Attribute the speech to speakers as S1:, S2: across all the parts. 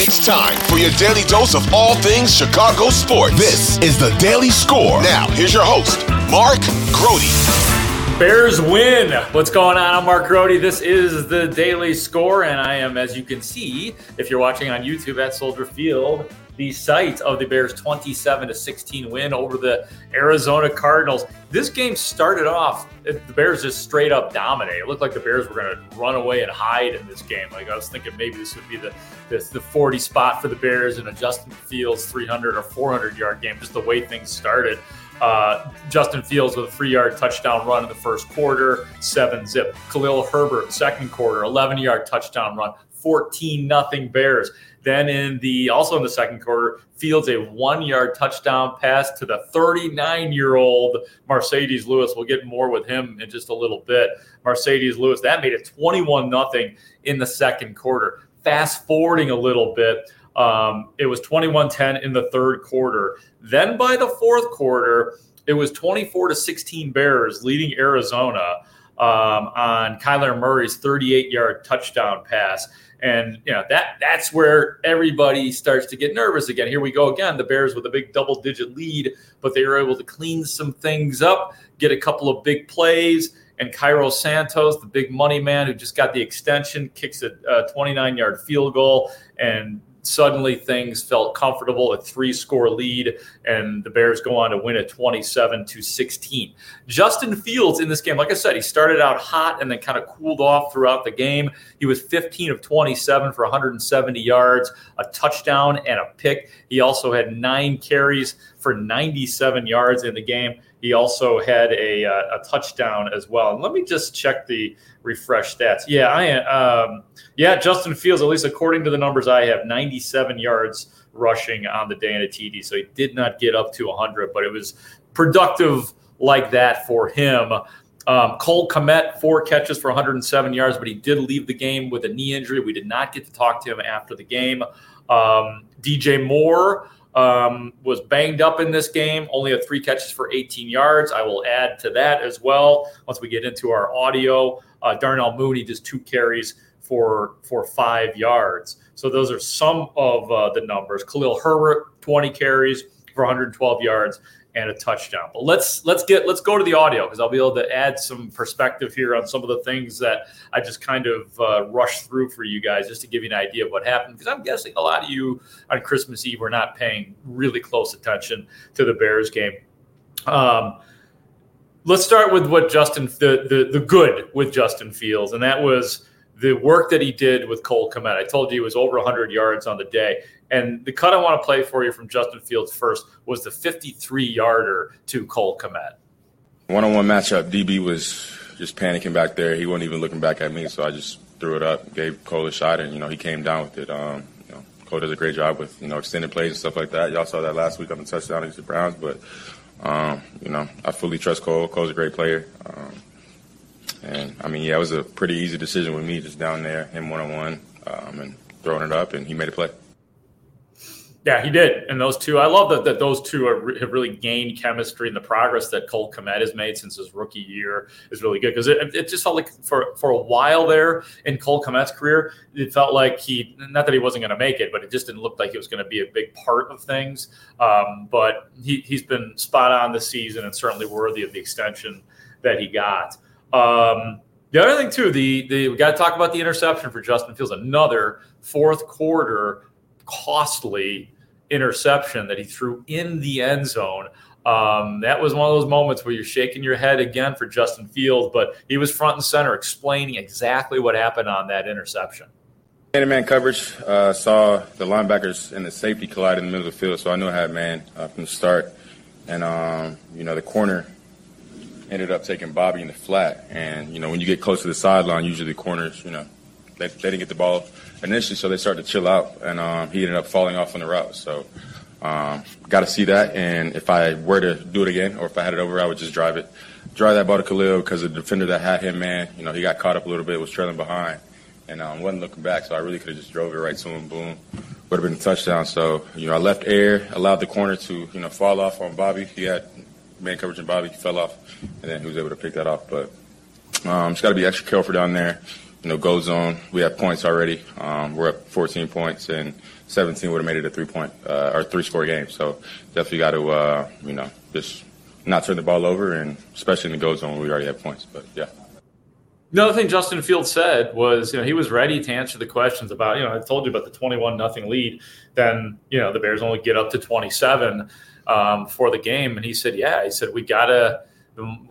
S1: It's time for your daily dose of all things Chicago sports. This is the Daily Score. Now, here's your host, Mark Grote.
S2: Bears win. What's going on? I'm Mark Grote. This is the Daily Score, and I am, as you can see, if you're watching on YouTube at Soldier Field, the site of the Bears' 27 to 16 win over the Arizona Cardinals. This game started off, the Bears just straight up dominated. It looked like the Bears were going to run away and hide in this game. Like I was thinking maybe this would be the the 40 spot for the Bears and a Justin Fields 300 or 400 yard game, just the way things started. Uh, Justin Fields with a three yard touchdown run in the first quarter, seven zip. Khalil Herbert, second quarter, 11 yard touchdown run, 14 nothing Bears. Then in the also in the second quarter, Fields a one yard touchdown pass to the 39 year old Marcedes Lewis. We'll get more with him in just a little bit. Marcedes Lewis that made it 21 nothing in the second quarter. Fast forwarding a little bit. Um, it was 21 10 in the third quarter. Then by the fourth quarter, it was 24 to 16 Bears leading Arizona um, on Kyler Murray's 38 yard touchdown pass. And you know that that's where everybody starts to get nervous again. Here we go again. The Bears with a big double digit lead, but they were able to clean some things up, get a couple of big plays. And Cairo Santos, the big money man who just got the extension, kicks a 29 yard field goal and suddenly things felt comfortable a three score lead and the bears go on to win a 27 to 16 justin fields in this game like i said he started out hot and then kind of cooled off throughout the game. He was 15 of 27 for 170 yards a touchdown and a pick. He also had nine carries for 97 yards in the game he also had a, uh, a touchdown as well. And let me just check the refresh stats. Yeah, I um, yeah, Justin Fields, at least according to the numbers I have, 97 yards rushing on the day in a TD. So he did not get up to 100, but it was productive like that for him. Um, Cole Kmet, four catches for 107 yards, but he did leave the game with a knee injury. We did not get to talk to him after the game. Um, DJ Moore um, was banged up in this game, only had three catches for 18 yards. I will add to that as well once we get into our audio. Uh, Darnell Mooney just two carries for for five yards. So those are some of uh, the numbers. Khalil Herbert 20 carries for 112 yards and a touchdown. But let's let's get let's go to the audio because I'll be able to add some perspective here on some of the things that I just kind of uh, rushed through for you guys just to give you an idea of what happened. Because I'm guessing a lot of you on Christmas Eve were not paying really close attention to the Bears game. Um, let's start with what Justin the, the the good with Justin Fields, and that was the work that he did with Cole Kmet. I told you he was over 100 yards on the day. And the cut I want to play for you from Justin Fields first was the 53 yarder to Cole Kmet.
S3: One on one matchup, DB was just panicking back there. He wasn't even looking back at me, so I just threw it up, gave Cole a shot, and you know he came down with it. Um, you know, Cole does a great job with you know extended plays and stuff like that. Y'all saw that last week on the touchdown against the Browns, but um, you know I fully trust Cole. Cole's a great player, um, and I mean yeah, it was a pretty easy decision with me just down there, him one on one, and throwing it up, and he made a play.
S2: Yeah, he did. And those two, I love that, that those two are, have really gained chemistry and the progress that Cole Kmet has made since his rookie year is really good because it, it just felt like for, for a while there in Cole Kmet's career, it felt like he, not that he wasn't going to make it, but it just didn't look like he was going to be a big part of things. Um, but he, he's been spot on this season and certainly worthy of the extension that he got. Um, the other thing too, the, the we got to talk about the interception for Justin Fields. Another fourth quarter costly interception that he threw in the end zone. Um, that was one of those moments where you're shaking your head again for Justin Fields, but he was front and center explaining exactly what happened on that interception.
S3: Man man coverage, uh, saw the linebackers and the safety collide in the middle of the field, so I knew I had man uh, from the start. And, um, you know, the corner ended up taking Bobby in the flat. And, you know, when you get close to the sideline, usually the corners, you know, they, they didn't get the ball initially, so they started to chill out, and um, he ended up falling off on the route. So, um, got to see that. And if I were to do it again, or if I had it over, I would just drive it, drive that ball to Khalil because the defender that had him, man, you know, he got caught up a little bit, was trailing behind, and um, wasn't looking back. So I really could have just drove it right to him, boom, would have been a touchdown. So you know, I left air, allowed the corner to you know fall off on Bobby. He had man coverage, and Bobby fell off, and then he was able to pick that off. But um, just got to be extra careful down there you know, go zone. We have points already. Um, we're up 14 points, and 17 would have made it a three point uh, or three score game. So definitely got to, uh, you know, just not turn the ball over, and especially in the go zone, we already have points. But yeah.
S2: Another thing Justin Fields said was, you know, he was ready to answer the questions about, you know, I told you about the 21 nothing lead. Then, you know, the Bears only get up to 27 um, for the game. And he said, yeah, he said, we got to,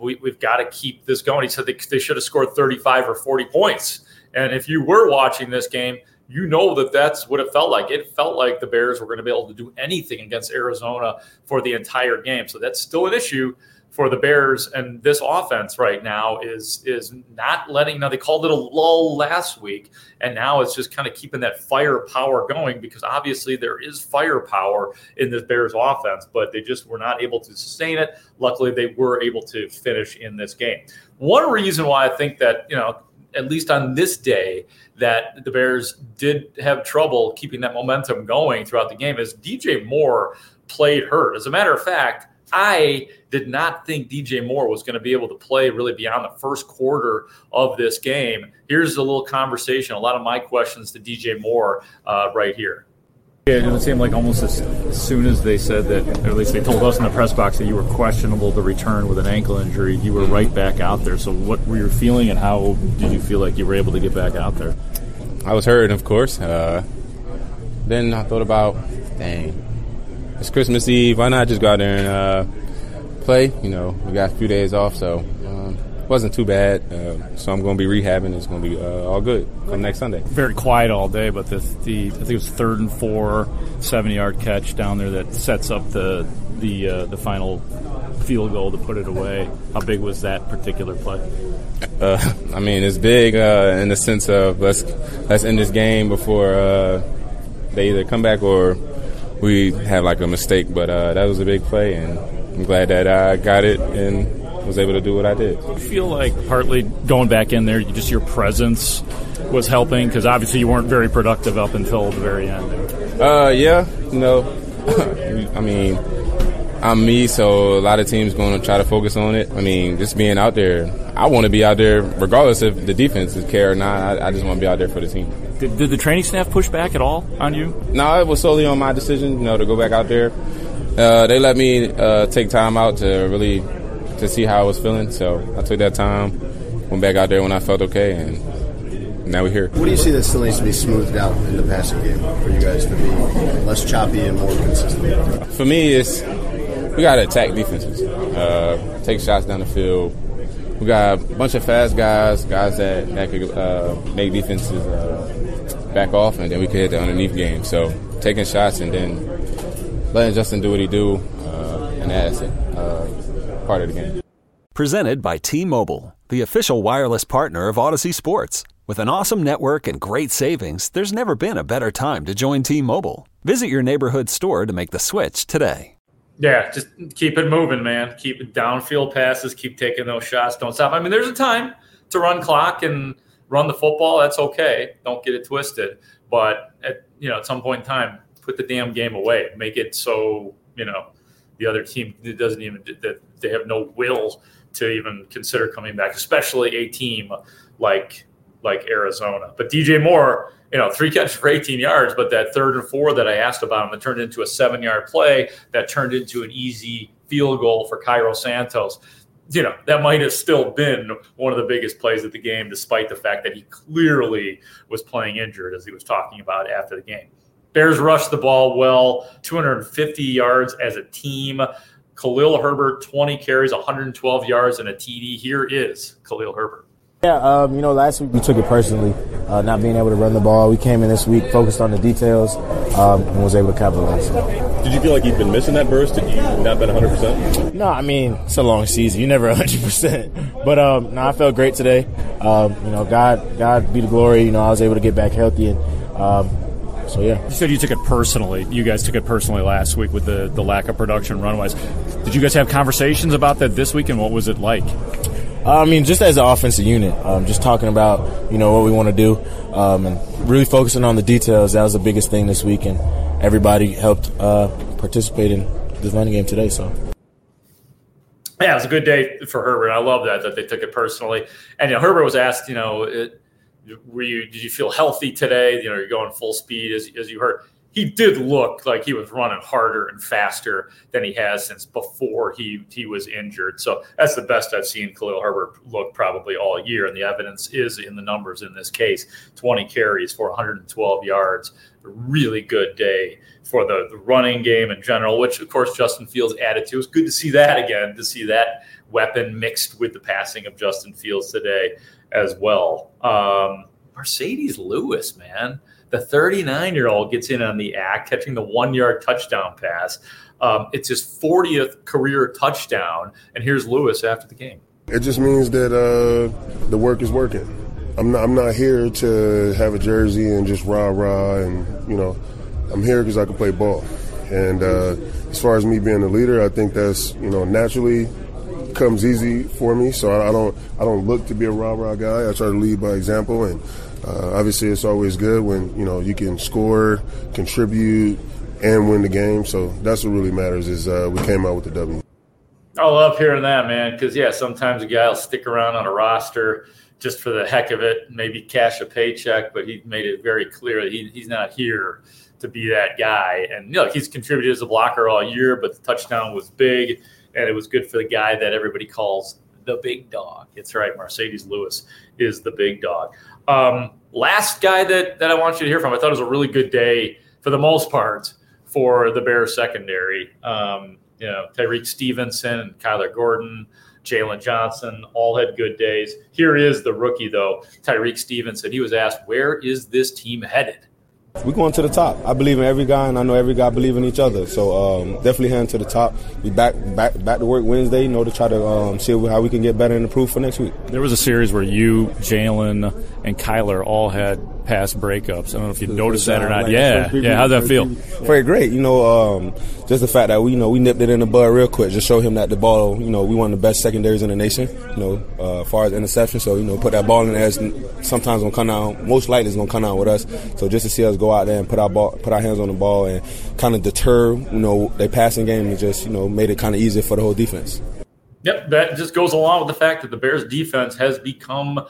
S2: we, have got to keep this going. He said they, they should have scored 35 or 40 points. And if you were watching this game, you know that that's what it felt like. It felt like the Bears were going to be able to do anything against Arizona for the entire game. So that's still an issue for the Bears. And this offense right now is is not letting now they called it a lull last week. And now it's just kind of keeping that firepower going because obviously there is firepower in the Bears offense but they just were not able to sustain it. Luckily they were able to finish in this game. One reason why I think that you know at least on this day that the Bears did have trouble keeping that momentum going throughout the game is DJ Moore played hurt. As a matter of fact I did not think DJ Moore was going to be able to play really beyond the first quarter of this game. Here's a little conversation, a lot of my questions to DJ Moore uh, right here.
S4: Yeah, it seemed like almost as, as, soon as they said that, or at least they told us in the press box that you were questionable to return with an ankle injury, you were right back out there. So, what were you feeling, and how did you feel like you were able to get back out there?
S5: I was hurt, of course. Uh, then I thought about, dang, it's Christmas Eve. Why not just go out there and uh, play? You know, we got a few days off, so um, it wasn't too bad. Uh, so I'm going to be rehabbing. It's going to be uh, all good come next Sunday.
S4: Very quiet all day, but the, the I think it was third and four, 70 yard catch down there that sets up the the uh, the final field goal to put it away. How big was that particular play?
S5: Uh, I mean, it's big uh, in the sense of let's let's end this game before uh, they either come back or we had like a mistake, but uh, that was a big play, and I'm glad that I got it and was able to do what I did.
S4: I feel like partly going back in there, just your presence was helping because obviously you weren't very productive up until the very end.
S5: Uh, yeah, you know, I mean, I'm me, so a lot of teams going to try to focus on it. I mean, just being out there, I want to be out there regardless if the defense is care or not. I, I just want to be out there for the team.
S4: Did, did, the training staff push back at all on you?
S5: No, it was solely on my decision, you know, to go back out there. Uh, they let me uh, take time out to really to see how I was feeling, so I took that time, went back out there when I felt okay, and now we're here.
S6: What do you see that still needs to be smoothed out in the passing game for you guys to be less choppy and more consistent?
S5: For me, it's we got to attack defenses, uh, take shots down the field. We got a bunch of fast guys, guys that, that could uh, make defenses uh, back off, and then we could hit the underneath game. So taking shots and then letting Justin do what he do, uh, and that's it, uh, part of the game.
S7: Presented by T Mobile, the official wireless partner of Audacy Sports. With an awesome network and great savings, there's never been a better time to join T Mobile. Visit your neighborhood store to make the switch today.
S2: Yeah, just keep it moving, man. Keep it downfield passes, keep taking those shots, don't stop. I mean, there's a time to run clock and run the football. That's okay. Don't get it twisted. But at you know, at some point in time, put the damn game away. Make it so you know the other team doesn't even that they have no will to even consider coming back, especially a team like like Arizona. But DJ Moore, you know, three catches for 18 yards, but that third and four that I asked about him that turned into a seven yard play that turned into an easy field goal for Cairo Santos. You know, that might have still been one of the biggest plays of the game, despite the fact that he clearly was playing injured, as he was talking about after the game. Bears rushed the ball well, 250 yards as a team. Khalil Herbert, 20 carries, 112 yards, and a TD. Here is Khalil Herbert.
S8: Yeah, um, you know, last week we took it personally, uh, not being able to run the ball. We came in this week focused on the details um, and was able to capitalize.
S9: Did you feel like you've been missing that burst? Did you not been 100%?
S8: No, I mean, it's a long season. You're never 100%. But um, no, I felt great today. Um, you know, God, God be the glory. You know, I was able to get back healthy and um, so yeah.
S4: You said you took it personally. You guys took it personally last week with the, the lack of production run wise. Did you guys have conversations about that this week and what was it like?
S8: I mean, just as an offensive unit, um, just talking about you know what we want to do, um, and really focusing on the details. That was the biggest thing this week, and everybody helped uh, participate in the running game today. So.
S2: Yeah, it was a good day for Herbert. I love that that they took it personally. And you know, Herbert was asked, you know, it, were you did you feel healthy today? You know, you're going full speed as as you heard. He did look like he was running harder and faster than he has since before he he was injured. So that's the best I've seen Khalil Herbert look probably all year, and the evidence is in the numbers in this case: 20 carries for 112 yards. A really good day for the, the running game in general, which of course Justin Fields added to. It was good to see that again, to see that weapon mixed with the passing of Justin Fields today as well. Um, Marcedes Lewis, man, the 39 year old gets in on the act, catching the one yard touchdown pass. Um, it's his 40th career touchdown. And here's Lewis after the game.
S10: It just means that uh, the work is working. I'm not, I'm not here to have a jersey and just rah rah and you know I'm here because I can play ball. And uh, as far as me being a leader, I think that's you know naturally comes easy for me. So I, I don't I don't look to be a rah rah guy. I try to lead by example, and uh, obviously it's always good when you know you can score, contribute, and win the game. So that's what really matters. Is uh, we came out with the W.
S2: I love hearing that, man. Because yeah, sometimes a guy will stick around on a roster just for the heck of it, maybe cash a paycheck, but he made it very clear that he, he's not here to be that guy. And you know, he's contributed as a blocker all year, but the touchdown was big and it was good for the guy that everybody calls the big dog. It's right, Marcedes Lewis is the big dog. Um, last guy that that I want you to hear from, I thought it was a really good day for the most part for the Bears secondary. Um, you know, Tyrique Stevenson Kyler Gordon, Jaylon Johnson all had good days. Here is the rookie though, Tyrique Stevenson. He was asked, "Where is this team headed?"
S11: We're going to the top. I believe in every guy, and I know every guy believe in each other. So um, definitely heading to the top. We back back back to work Wednesday. You know to try to um, see how we can get better and improve for next week.
S4: There was a series where you, Jaylon, and Kyler all had pass breakups. I don't know if you noticed that or not. Like yeah, yeah. How'd that feel?
S11: Very great. You know, um, just the fact that we, you know, we nipped it in the bud real quick. Just show him that the ball, you know, we one of the best secondaries in the nation. You know, uh, as far as interception. So you know, put that ball in there. Sometimes gonna come down. Most likely, it's gonna come down with us. So just to see us go out there and put our ball, put our hands on the ball, and kind of deter, you know, their passing game, and just you know, made it kind of easier for the whole defense.
S2: Yep, that just goes along with the fact that the Bears' defense has become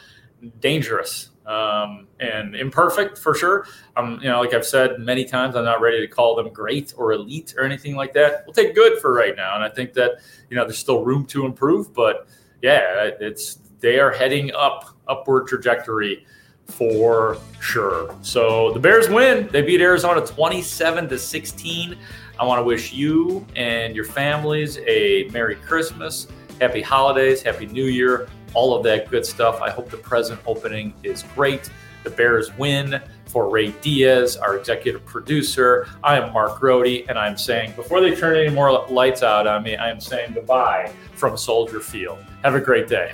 S2: dangerous um, and imperfect for sure. Um, you know, like I've said many times, I'm not ready to call them great or elite or anything like that. We'll take good for right now, and I think that you know there's still room to improve. But yeah, it's they are heading up upward trajectory for sure. So the Bears win. They beat Arizona 27 to 16. I want to wish you and your families a Merry Christmas, Happy Holidays, Happy New Year. All of that good stuff. I hope the present opening is great. The Bears win for Ray Diaz, our executive producer. I am Mark Grote, and I'm saying, before they turn any more lights out on me, I am saying goodbye from Soldier Field. Have a great day.